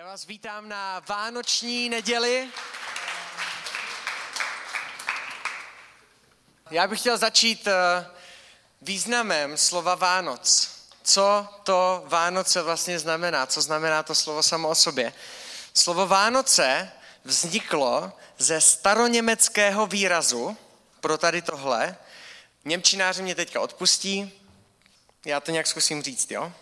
Já vás vítám na Vánoční neděli. Já bych chtěl začít eh, významem slova Vánoc. Co to Vánoce vlastně znamená? Co znamená to slovo samo o sobě? Slovo Vánoce vzniklo ze staroněmeckého výrazu pro tady tohle. Němčináři mě teďka odpustí, já to nějak zkusím říct, jo?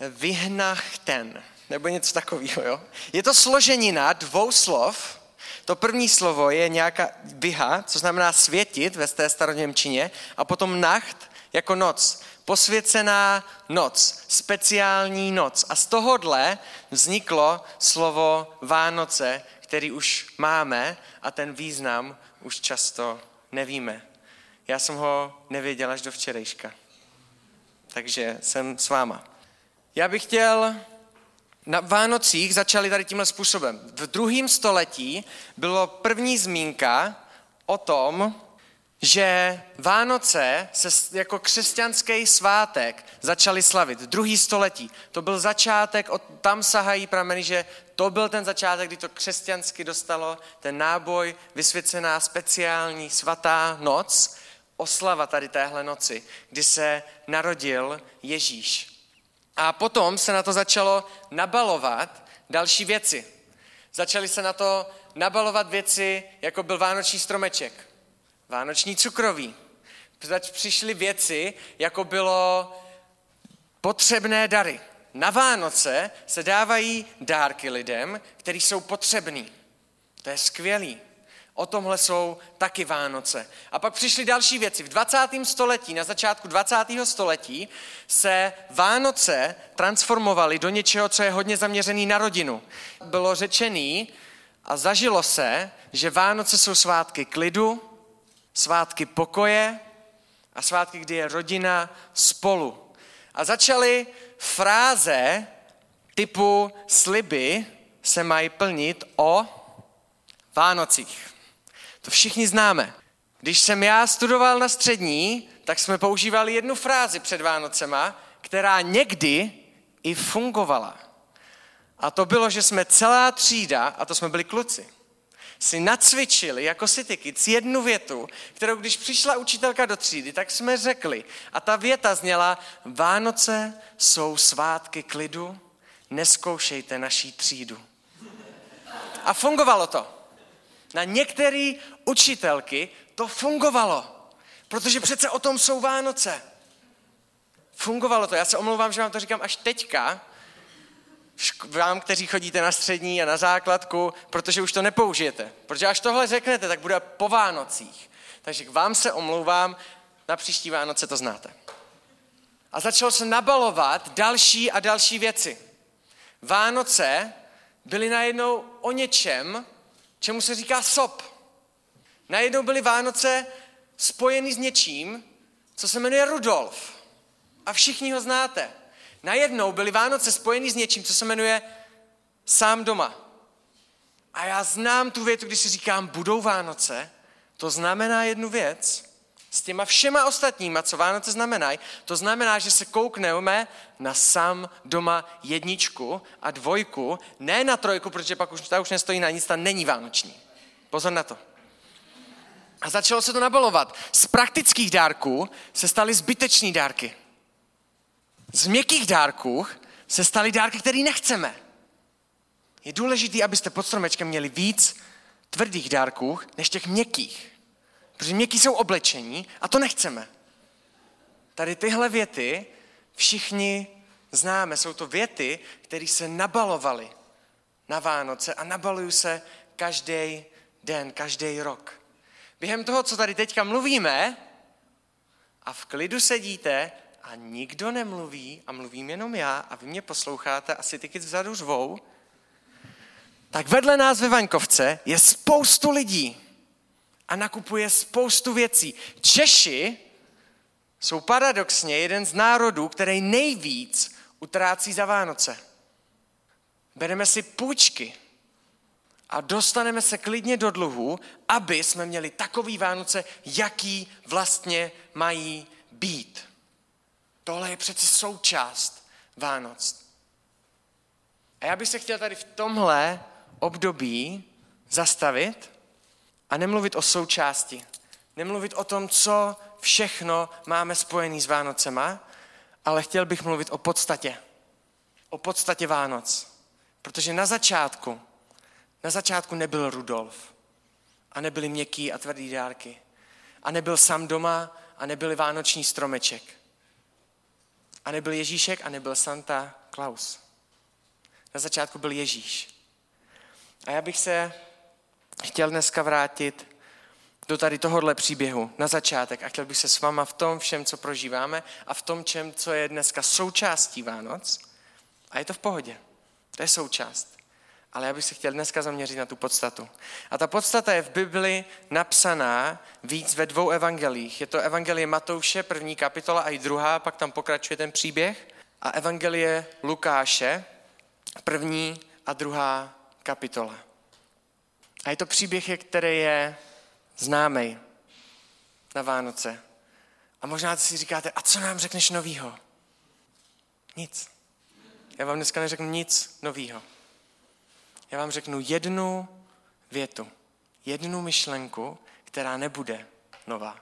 Vyhnachten nebo něco takového. Jo? Je to složenina dvou slov. To první slovo je nějaká biha, co znamená světit ve té staroněmčině, a potom nacht jako noc. Posvěcená noc, speciální noc. A z tohohle vzniklo slovo Vánoce, který už máme a ten význam už často nevíme. Já jsem ho nevěděl až do včerejška. Takže jsem s váma. Já bych chtěl na Vánocích začali tady tímhle způsobem. V druhém století bylo první zmínka o tom, že Vánoce se jako křesťanský svátek začali slavit. Druhý století. To byl začátek, od, tam sahají prameny, že to byl ten začátek, kdy to křesťansky dostalo ten náboj, vysvěcená speciální svatá noc, oslava tady téhle noci, kdy se narodil Ježíš. A potom se na to začalo nabalovat další věci. Začaly se na to nabalovat věci, jako byl vánoční stromeček, vánoční cukroví. Přišly věci, jako bylo potřebné dary. Na Vánoce se dávají dárky lidem, kteří jsou potřební. To je skvělý. O tomhle jsou taky Vánoce. A pak přišly další věci. V 20. století, na začátku 20. století, se Vánoce transformovaly do něčeho, co je hodně zaměřený na rodinu. Bylo řečený a zažilo se, že Vánoce jsou svátky klidu, svátky pokoje a svátky, kdy je rodina spolu. A začaly fráze typu sliby se mají plnit o Vánocích. To všichni známe. Když jsem já studoval na střední, tak jsme používali jednu frázi před Vánocema, která někdy i fungovala. A to bylo, že jsme celá třída, a to jsme byli kluci, si nacvičili jako City Kids jednu větu, kterou když přišla učitelka do třídy, tak jsme řekli. A ta věta zněla, Vánoce jsou svátky klidu, neskoušejte naší třídu. A fungovalo to. Na některé učitelky to fungovalo, protože přece o tom jsou Vánoce. Fungovalo to. Já se omlouvám, že vám to říkám až teďka, vám, kteří chodíte na střední a na základku, protože už to nepoužijete. Protože až tohle řeknete, tak bude po Vánocích. Takže k vám se omlouvám, na příští Vánoce to znáte. A začalo se nabalovat další a další věci. Vánoce byly najednou o něčem, čemu se říká sop. Najednou byly Vánoce spojeny s něčím, co se jmenuje Rudolf. A všichni ho znáte. Najednou byly Vánoce spojeny s něčím, co se jmenuje sám doma. A já znám tu větu, když si říkám, budou Vánoce, to znamená jednu věc. S těma všema ostatníma, co Vánoce znamenají, to znamená, že se koukneme na sám doma jedničku a dvojku, ne na trojku, protože pak už ta už nestojí na nic, ta není vánoční. Pozor na to. A začalo se to nabalovat. Z praktických dárků se staly zbyteční dárky. Z měkkých dárků se staly dárky, které nechceme. Je důležité, abyste pod stromečkem měli víc tvrdých dárků, než těch měkkých. Protože měkký jsou oblečení a to nechceme. Tady tyhle věty všichni známe. Jsou to věty, které se nabalovaly na Vánoce a nabalují se každý den, každý rok. Během toho, co tady teďka mluvíme, a v klidu sedíte a nikdo nemluví a mluvím jenom já a vy mě posloucháte, asi ty vzadu řvou, tak vedle nás ve Vaňkovce je spoustu lidí, a nakupuje spoustu věcí. Češi jsou paradoxně jeden z národů, který nejvíc utrácí za Vánoce. Bereme si půjčky a dostaneme se klidně do dluhu, aby jsme měli takový Vánoce, jaký vlastně mají být. Tohle je přece součást Vánoc. A já bych se chtěl tady v tomhle období zastavit a nemluvit o součásti. Nemluvit o tom, co všechno máme spojený s Vánocema, ale chtěl bych mluvit o podstatě. O podstatě Vánoc. Protože na začátku, na začátku nebyl Rudolf. A nebyly měkký a tvrdý dárky. A nebyl sám doma a nebyl vánoční stromeček. A nebyl Ježíšek a nebyl Santa Claus. Na začátku byl Ježíš. A já bych se chtěl dneska vrátit do tady tohohle příběhu na začátek a chtěl bych se s váma v tom všem, co prožíváme a v tom, čem, co je dneska součástí Vánoc. A je to v pohodě. To je součást. Ale já bych se chtěl dneska zaměřit na tu podstatu. A ta podstata je v Bibli napsaná víc ve dvou evangelích. Je to evangelie Matouše, první kapitola a i druhá, pak tam pokračuje ten příběh. A evangelie Lukáše, první a druhá kapitola. A je to příběh, který je známý na Vánoce. A možná si říkáte, a co nám řekneš novýho? Nic. Já vám dneska neřeknu nic novýho. Já vám řeknu jednu větu, jednu myšlenku, která nebude nová.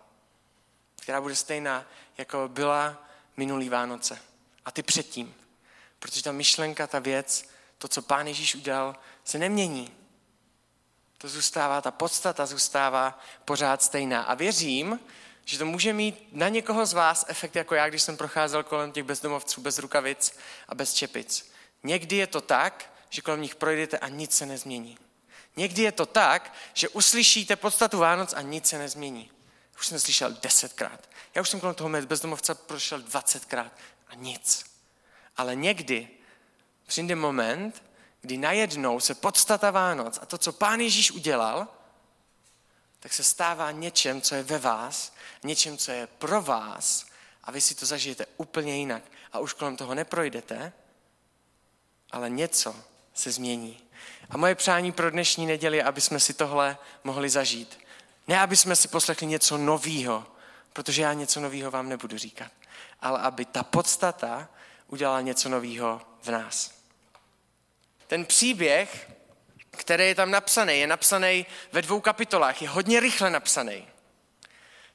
Která bude stejná, jako byla minulý Vánoce. A ty předtím. Protože ta myšlenka, ta věc, to, co Pán Ježíš udělal, se nemění. To zůstává, ta podstata zůstává pořád stejná. A věřím, že to může mít na někoho z vás efekt jako já, když jsem procházel kolem těch bezdomovců bez rukavic a bez čepic. Někdy je to tak, že kolem nich projdete a nic se nezmění. Někdy je to tak, že uslyšíte podstatu Vánoc a nic se nezmění. Už jsem slyšel desetkrát. Já už jsem kolem toho bezdomovce prošel dvacetkrát a nic. Ale někdy přijde moment, kdy najednou se podstata Vánoc a to, co Pán Ježíš udělal, tak se stává něčem, co je ve vás, něčem, co je pro vás a vy si to zažijete úplně jinak. A už kolem toho neprojdete, ale něco se změní. A moje přání pro dnešní neděli aby jsme si tohle mohli zažít. Ne, aby jsme si poslechli něco novýho, protože já něco novýho vám nebudu říkat, ale aby ta podstata udělala něco novýho v nás. Ten příběh, který je tam napsaný, je napsaný ve dvou kapitolách, je hodně rychle napsaný.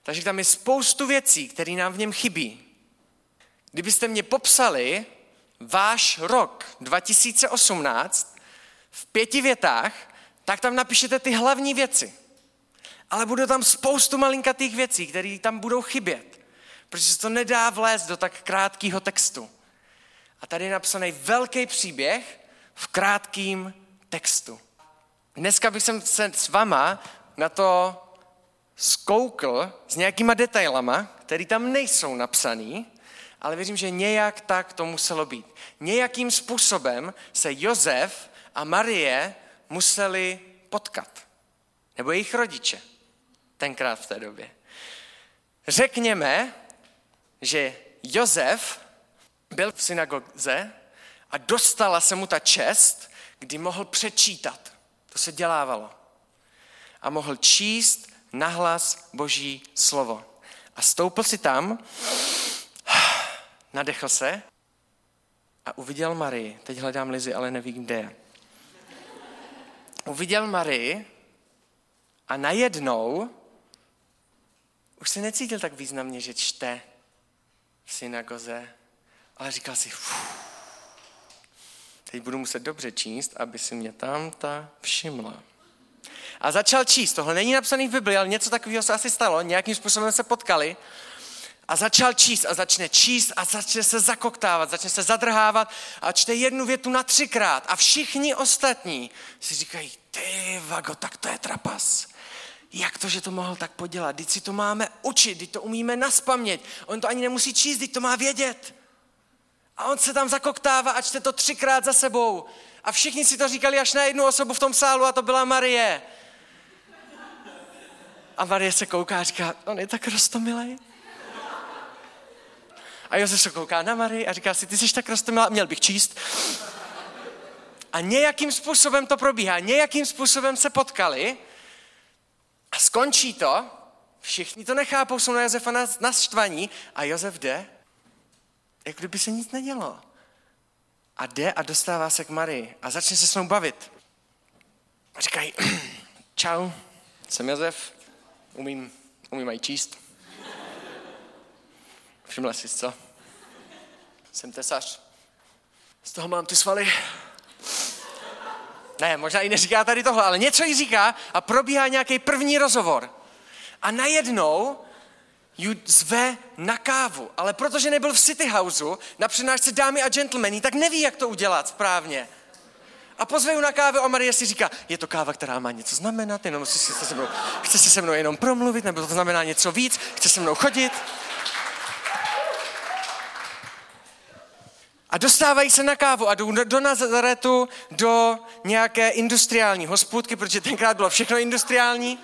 Takže tam je spoustu věcí, které nám v něm chybí. Kdybyste mě popsali váš rok 2018 v pěti větách, tak tam napíšete ty hlavní věci. Ale budou tam spoustu malinkatých věcí, které tam budou chybět, protože se to nedá vlézt do tak krátkého textu. A tady je napsaný velký příběh v krátkém textu. Dneska bych se s vama na to zkoukl s nějakýma detailama, které tam nejsou napsaný, ale věřím, že nějak tak to muselo být. Nějakým způsobem se Josef a Marie museli potkat. Nebo jejich rodiče. Tenkrát v té době. Řekněme, že Josef byl v synagoze a dostala se mu ta čest, kdy mohl přečítat. To se dělávalo. A mohl číst nahlas Boží slovo. A stoupil si tam, nadechl se a uviděl Marii. Teď hledám Lizy, ale nevím, kde je. Uviděl Marii a najednou už se necítil tak významně, že čte v synagoze, ale říkal si, fuh, teď budu muset dobře číst, aby si mě tam ta všimla. A začal číst. Tohle není napsaný v Bibli, ale něco takového se asi stalo. Nějakým způsobem se potkali. A začal číst a začne číst a začne se zakoktávat, začne se zadrhávat a čte jednu větu na třikrát. A všichni ostatní si říkají, ty vago, tak to je trapas. Jak to, že to mohl tak podělat? Teď si to máme učit, teď to umíme naspamět. On to ani nemusí číst, teď to má vědět. A on se tam zakoktává a čte to třikrát za sebou. A všichni si to říkali až na jednu osobu v tom sálu a to byla Marie. A Marie se kouká a říká, on je tak rostomilej. A Josef se kouká na Marie a říká si, ty jsi tak rostomilá, měl bych číst. A nějakým způsobem to probíhá, nějakým způsobem se potkali a skončí to, všichni to nechápou, jsou na Josefa naštvaní a Josef jde jako kdyby se nic nedělo. a jde a dostává se k Marii a začne se s nou bavit. A říkají, čau, jsem Josef, umím, umím aj číst. Všimla jsi, co? Jsem tesař. Z toho mám ty svaly. Ne, možná i neříká tady tohle, ale něco jí říká a probíhá nějaký první rozhovor. A najednou ju zve na kávu, ale protože nebyl v City Houseu na přednášce dámy a gentlemany, tak neví, jak to udělat správně. A pozve ju na kávu a Marie si říká, je to káva, která má něco znamenat, jenom si se se mnou, chce si se mnou jenom promluvit, nebo to znamená něco víc, chce se mnou chodit. A dostávají se na kávu a jdou do Nazaretu, do nějaké industriální hospůdky, protože tenkrát bylo všechno industriální.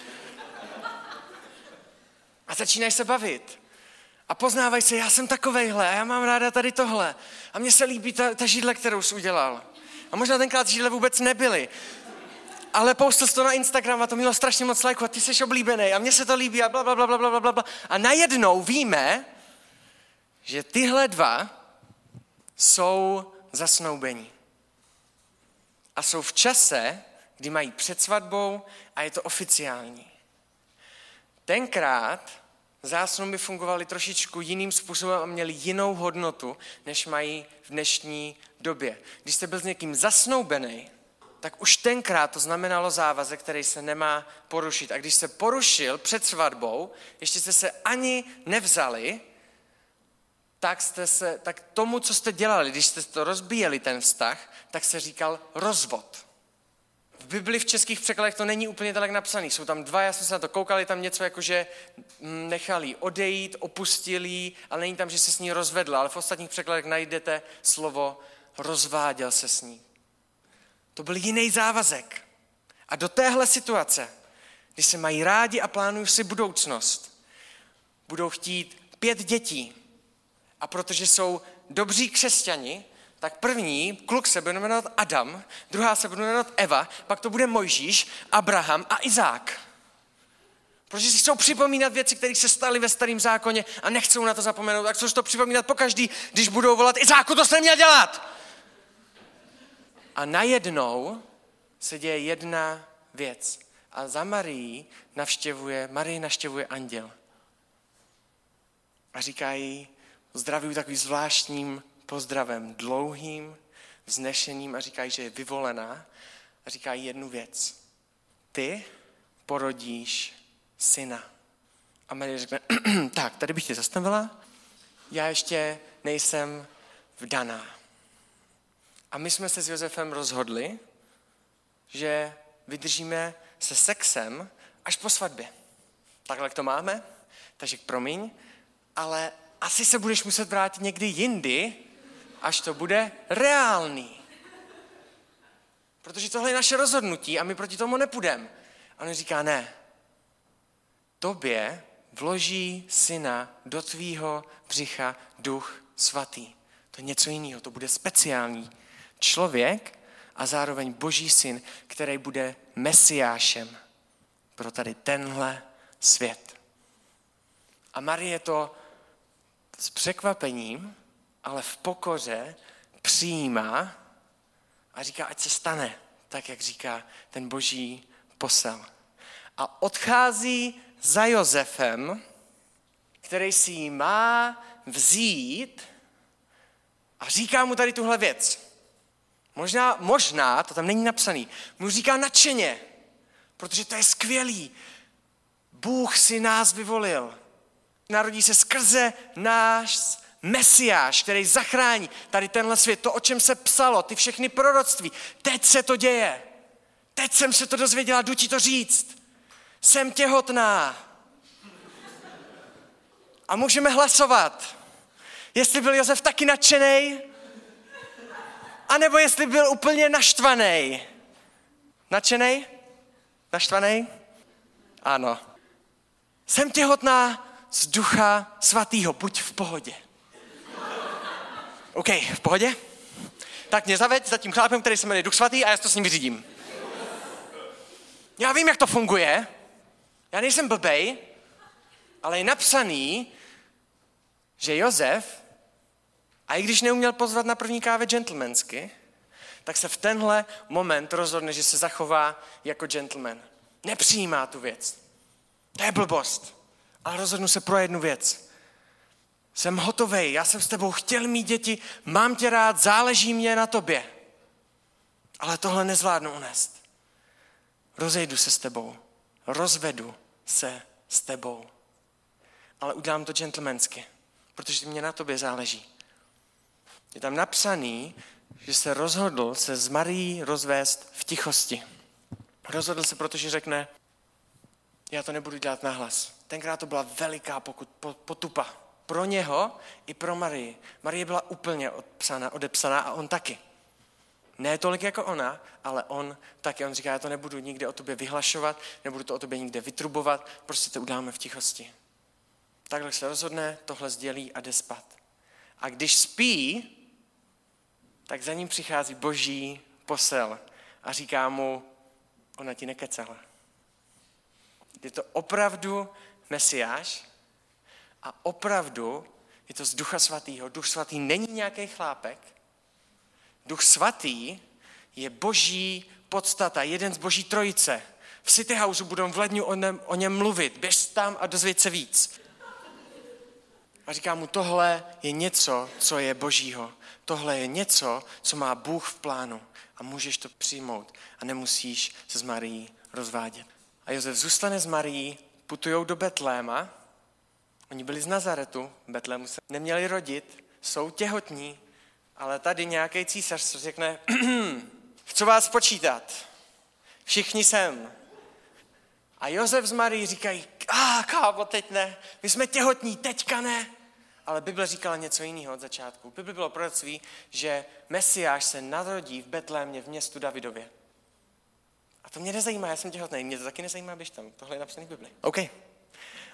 A začínají se bavit. A poznávají se, já jsem takovejhle, já mám ráda tady tohle. A mně se líbí ta, ta židle, kterou jsi udělal. A možná tenkrát židle vůbec nebyly. Ale postil to na Instagram a to mělo strašně moc lajků a ty jsi oblíbený a mně se to líbí a bla, bla, bla, bla, bla, bla. A najednou víme, že tyhle dva jsou zasnoubení. A jsou v čase, kdy mají před svatbou a je to oficiální. Tenkrát zásnuby fungovaly trošičku jiným způsobem a měly jinou hodnotu, než mají v dnešní době. Když jste byl s někým zasnoubený, tak už tenkrát to znamenalo závazek, který se nemá porušit. A když se porušil před svatbou, ještě jste se ani nevzali, tak, jste se, tak tomu, co jste dělali, když jste to rozbíjeli, ten vztah, tak se říkal rozvod. V Bibli v českých překladech to není úplně tak napsaný. Jsou tam dva, já jsem se na to koukal, je tam něco jako, že mm, nechali odejít, opustili, ale není tam, že se s ní rozvedla. Ale v ostatních překladech najdete slovo rozváděl se s ní. To byl jiný závazek. A do téhle situace, kdy se mají rádi a plánují si budoucnost, budou chtít pět dětí, a protože jsou dobří křesťani, tak první kluk se bude jmenovat Adam, druhá se bude jmenovat Eva, pak to bude Mojžíš, Abraham a Izák. Protože si chcou připomínat věci, které se staly ve starém zákoně a nechcou na to zapomenout, tak chcou to připomínat pokaždý, když budou volat Izáku, to jsem měl dělat! A najednou se děje jedna věc. A za Marii navštěvuje, Marii navštěvuje anděl. A říká jí, zdraví takovým zvláštním pozdravem, dlouhým, vznešeným a říkají, že je vyvolená a říkají jednu věc. Ty porodíš syna. A Marie řekne, tak, tady bych tě zastavila, já ještě nejsem vdaná. A my jsme se s Josefem rozhodli, že vydržíme se sexem až po svatbě. Takhle to máme, takže promiň, ale asi se budeš muset vrátit někdy jindy, až to bude reálný. Protože tohle je naše rozhodnutí a my proti tomu nepůjdeme. A on říká, ne, tobě vloží syna do tvýho břicha duch svatý. To je něco jiného, to bude speciální člověk a zároveň boží syn, který bude mesiášem pro tady tenhle svět. A Marie to s překvapením, ale v pokoře přijímá a říká, ať se stane, tak jak říká ten boží posel. A odchází za Josefem, který si ji má vzít a říká mu tady tuhle věc. Možná, možná, to tam není napsaný, mu říká nadšeně, protože to je skvělý. Bůh si nás vyvolil. Narodí se skrze náš Mesiáš, který zachrání tady tenhle svět, to, o čem se psalo, ty všechny proroctví. Teď se to děje. Teď jsem se to dozvěděla, jdu ti to říct. Jsem těhotná. A můžeme hlasovat, jestli byl Josef taky nadšený, anebo jestli byl úplně naštvaný. Nadšený? Naštvaný? Ano. Jsem těhotná z ducha svatýho, buď v pohodě. OK, v pohodě? Tak mě zaveď za tím chlápem, který se jmenuje Duch Svatý a já to s ním vyřídím. Já vím, jak to funguje. Já nejsem blbej, ale je napsaný, že Jozef A i když neuměl pozvat na první kávě gentlemansky, tak se v tenhle moment rozhodne, že se zachová jako gentleman. Nepřijímá tu věc. To je blbost. Ale rozhodnu se pro jednu věc. Jsem hotový, já jsem s tebou chtěl mít děti, mám tě rád, záleží mě na tobě. Ale tohle nezvládnu unést. Rozejdu se s tebou. Rozvedu se s tebou. Ale udělám to gentlemansky, protože mě na tobě záleží. Je tam napsaný, že se rozhodl se s Marí rozvést v tichosti. Rozhodl se, protože řekne, já to nebudu dělat nahlas. Tenkrát to byla veliká pokud, potupa. Pro něho i pro Marii. Marie byla úplně odpsaná, odepsaná a on taky. Ne tolik jako ona, ale on taky. On říká, já to nebudu nikde o tobě vyhlašovat, nebudu to o tobě nikde vytrubovat, prostě to uděláme v tichosti. Takhle se rozhodne, tohle sdělí a jde spat. A když spí, tak za ním přichází boží posel a říká mu, ona ti nekecala. Je to opravdu Mesiáš a opravdu je to z Ducha Svatého. Duch Svatý není nějaký chlápek. Duch Svatý je boží podstata, jeden z boží trojice. V City Houseu budou v lednu o něm, o něm mluvit. Běž tam a dozvěď se víc. A říká mu, tohle je něco, co je božího. Tohle je něco, co má Bůh v plánu. A můžeš to přijmout. A nemusíš se s Marií rozvádět. A Josef zůstane s Marií, putují do Betléma. Oni byli z Nazaretu, Betlému se neměli rodit, jsou těhotní, ale tady nějaký císař řekne, chci vás počítat, všichni sem. A Josef s Marí říkají, a kámo, teď ne, my jsme těhotní, teďka ne. Ale Bible říkala něco jiného od začátku. Bible bylo proroctví, že Mesiáš se narodí v Betlémě v městu Davidově. A to mě nezajímá, já jsem těhotný, mě to taky nezajímá, běž tam. Tohle je napsaný v Bibli. OK.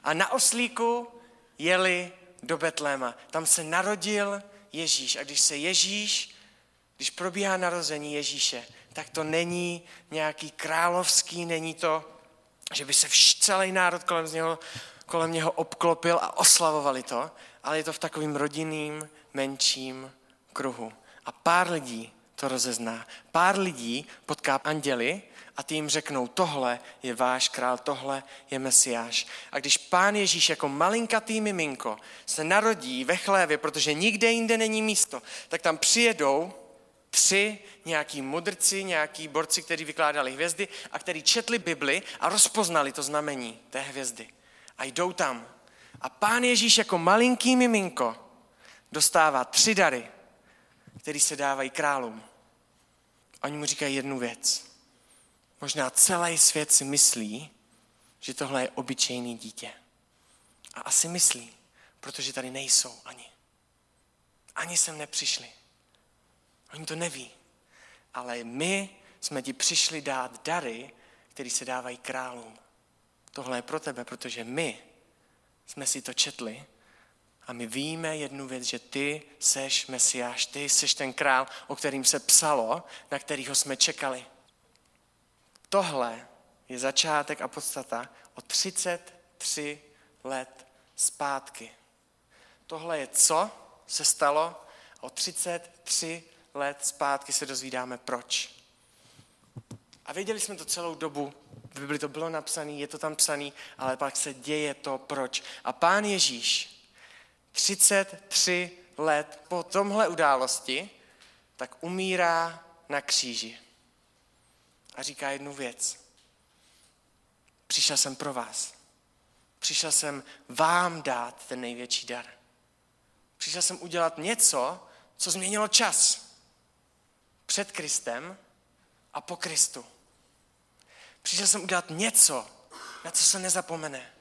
A na oslíku jeli do Betléma. Tam se narodil Ježíš. A když se Ježíš, když probíhá narození Ježíše, tak to není nějaký královský, není to, že by se vš, celý národ kolem něho, kolem něho obklopil a oslavovali to, ale je to v takovým rodinným, menším kruhu. A pár lidí to rozezná. Pár lidí potká anděli a ty jim řeknou, tohle je váš král, tohle je mesiáš. A když pán Ježíš jako malinkatý miminko se narodí ve chlévě, protože nikde jinde není místo, tak tam přijedou tři nějaký mudrci, nějaký borci, kteří vykládali hvězdy a kteří četli Bibli a rozpoznali to znamení té hvězdy. A jdou tam. A pán Ježíš jako malinký miminko dostává tři dary, které se dávají králům. Oni mu říkají jednu věc. Možná celý svět si myslí, že tohle je obyčejný dítě. A asi myslí, protože tady nejsou ani. Ani sem nepřišli. Oni to neví. Ale my jsme ti přišli dát dary, které se dávají králům. Tohle je pro tebe, protože my jsme si to četli a my víme jednu věc, že ty seš Mesiáš, ty seš ten král, o kterým se psalo, na kterýho jsme čekali. Tohle je začátek a podstata o 33 let zpátky. Tohle je co se stalo o 33 let zpátky se dozvídáme proč. A věděli jsme to celou dobu, v Bibli to bylo napsané, je to tam psané, ale pak se děje to proč. A pán Ježíš 33 let po tomhle události, tak umírá na kříži. A říká jednu věc. Přišel jsem pro vás. Přišel jsem vám dát ten největší dar. Přišel jsem udělat něco, co změnilo čas. Před Kristem a po Kristu. Přišel jsem udělat něco, na co se nezapomene.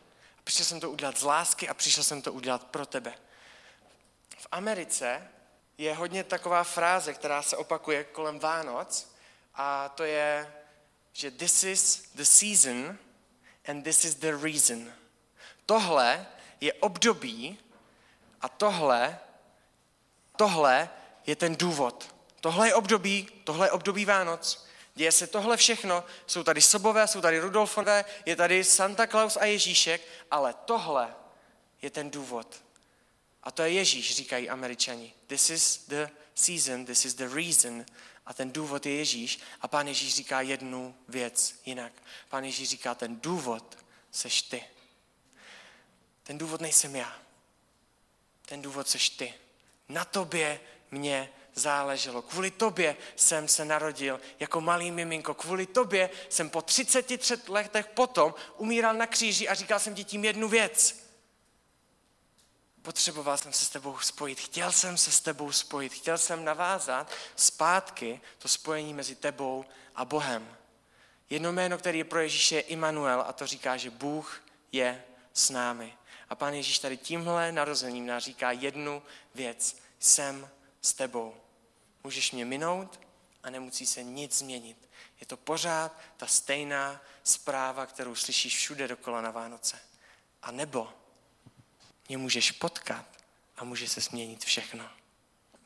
Přišel jsem to udělat z lásky a přišel jsem to udělat pro tebe. V Americe je hodně taková fráze, která se opakuje kolem Vánoc a to je, že this is the season and this is the reason. Tohle je období a tohle, tohle je ten důvod. Tohle je období, tohle je období Vánoc. Děje se tohle všechno, jsou tady Sobové, jsou tady Rudolfové, je tady Santa Claus a Ježíšek, ale tohle je ten důvod. A to je Ježíš, říkají američani. This is the season, this is the reason. A ten důvod je Ježíš. A pán Ježíš říká jednu věc jinak. Pán Ježíš říká, ten důvod seš ty. Ten důvod nejsem já. Ten důvod seš ty. Na tobě mě záleželo. Kvůli tobě jsem se narodil jako malý miminko. Kvůli tobě jsem po 33 letech potom umíral na kříži a říkal jsem ti tím jednu věc. Potřeboval jsem se s tebou spojit, chtěl jsem se s tebou spojit, chtěl jsem navázat zpátky to spojení mezi tebou a Bohem. Jedno jméno, které je pro Ježíše, je Immanuel a to říká, že Bůh je s námi. A pán Ježíš tady tímhle narozením nás říká jednu věc. Jsem s tebou. Můžeš mě minout a nemusí se nic změnit. Je to pořád ta stejná zpráva, kterou slyšíš všude dokola na Vánoce. A nebo mě můžeš potkat a může se změnit všechno.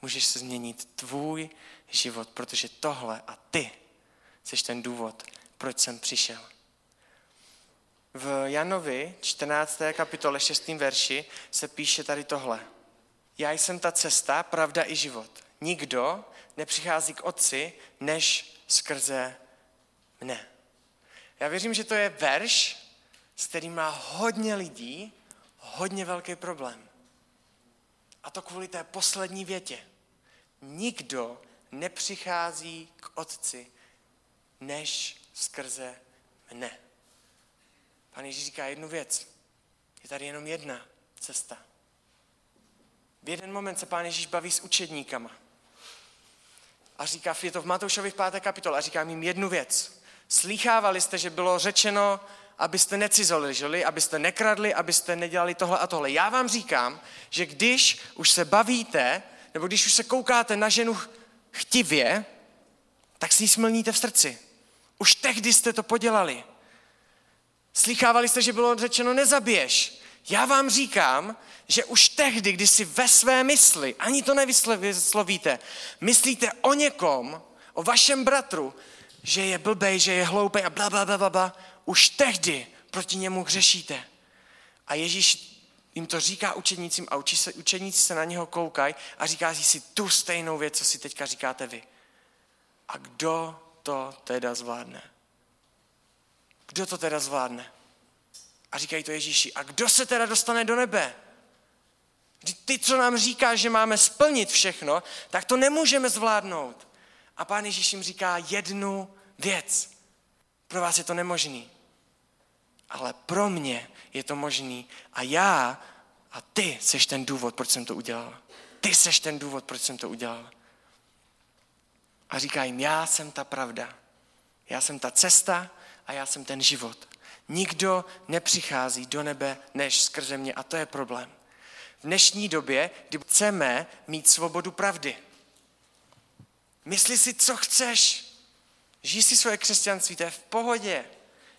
Můžeš se změnit tvůj život, protože tohle a ty jsi ten důvod, proč jsem přišel. V Janovi 14. kapitole 6. verši se píše tady tohle. Já jsem ta cesta, pravda i život. Nikdo nepřichází k otci, než skrze mne. Já věřím, že to je verš, s kterým má hodně lidí hodně velký problém. A to kvůli té poslední větě. Nikdo nepřichází k otci, než skrze mne. Pan Ježíš říká jednu věc. Je tady jenom jedna cesta. V jeden moment se pán Ježíš baví s učedníkama. A říká, je to v Matoušovi v páté kapitole, a říká jim jednu věc. Slýchávali jste, že bylo řečeno, abyste necizolili, abyste nekradli, abyste nedělali tohle a tohle. Já vám říkám, že když už se bavíte, nebo když už se koukáte na ženu chtivě, tak si ji smlníte v srdci. Už tehdy jste to podělali. Slychávali jste, že bylo řečeno nezabiješ. Já vám říkám, že už tehdy, když si ve své mysli, ani to nevyslovíte, myslíte o někom, o vašem bratru, že je blbej, že je hloupej a bla, bla, bla, bla, bla, už tehdy proti němu hřešíte. A Ježíš jim to říká učenícím a učí se, učeníci se na něho koukají a říká si tu stejnou věc, co si teďka říkáte vy. A kdo to teda zvládne? Kdo to teda zvládne? A říkají to Ježíši. A kdo se teda dostane do nebe? Ty, co nám říká, že máme splnit všechno, tak to nemůžeme zvládnout. A pán Ježíš jim říká jednu věc. Pro vás je to nemožný. Ale pro mě je to možný. A já a ty seš ten důvod, proč jsem to udělal. Ty seš ten důvod, proč jsem to udělal. A říká jim, já jsem ta pravda. Já jsem ta cesta a já jsem ten život. Nikdo nepřichází do nebe než skrze mě a to je problém. V dnešní době, kdy chceme mít svobodu pravdy. Mysli si, co chceš. Žij si svoje křesťanství, to je v pohodě.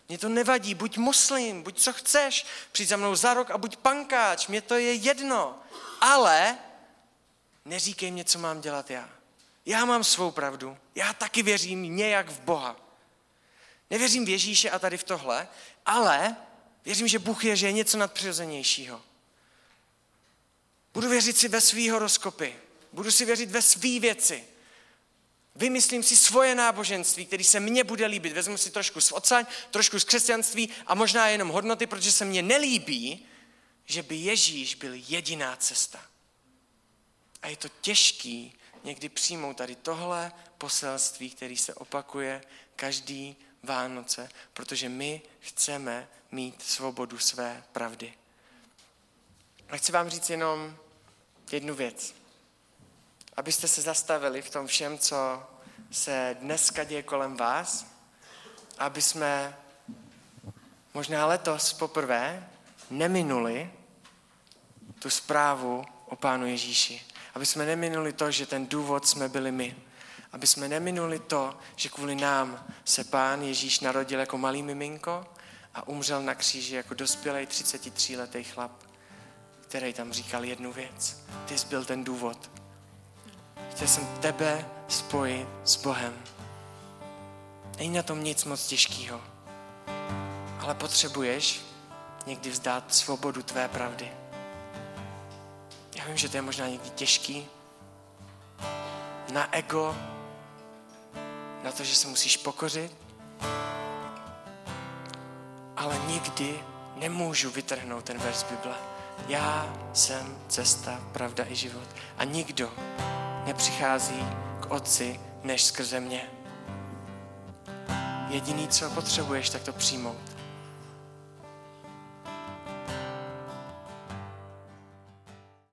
Mně to nevadí, buď muslim, buď co chceš, přijď za mnou za rok a buď pankáč, mně to je jedno. Ale neříkej mě, co mám dělat já. Já mám svou pravdu, já taky věřím nějak v Boha. Nevěřím v Ježíše a tady v tohle, ale věřím, že Bůh je, že je něco nadpřirozenějšího. Budu věřit si ve svý horoskopy. Budu si věřit ve svý věci. Vymyslím si svoje náboženství, který se mně bude líbit. Vezmu si trošku z odsaň, trošku z křesťanství a možná jenom hodnoty, protože se mně nelíbí, že by Ježíš byl jediná cesta. A je to těžký někdy přijmout tady tohle poselství, který se opakuje každý Vánoce, protože my chceme mít svobodu své pravdy. A chci vám říct jenom jednu věc. Abyste se zastavili v tom všem, co se dneska děje kolem vás, aby jsme možná letos poprvé neminuli tu zprávu o Pánu Ježíši. Aby jsme neminuli to, že ten důvod jsme byli my aby jsme neminuli to, že kvůli nám se pán Ježíš narodil jako malý miminko a umřel na kříži jako dospělý 33-letý chlap, který tam říkal jednu věc. Ty jsi byl ten důvod. Chtěl jsem tebe spojit s Bohem. Není na tom nic moc těžkého. Ale potřebuješ někdy vzdát svobodu tvé pravdy. Já vím, že to je možná někdy těžký. Na ego, na to, že se musíš pokořit. Ale nikdy nemůžu vytrhnout ten verš Bible. Já jsem cesta, pravda i život. A nikdo nepřichází k Otci než skrze mě. Jediný, co potřebuješ, tak to přijmout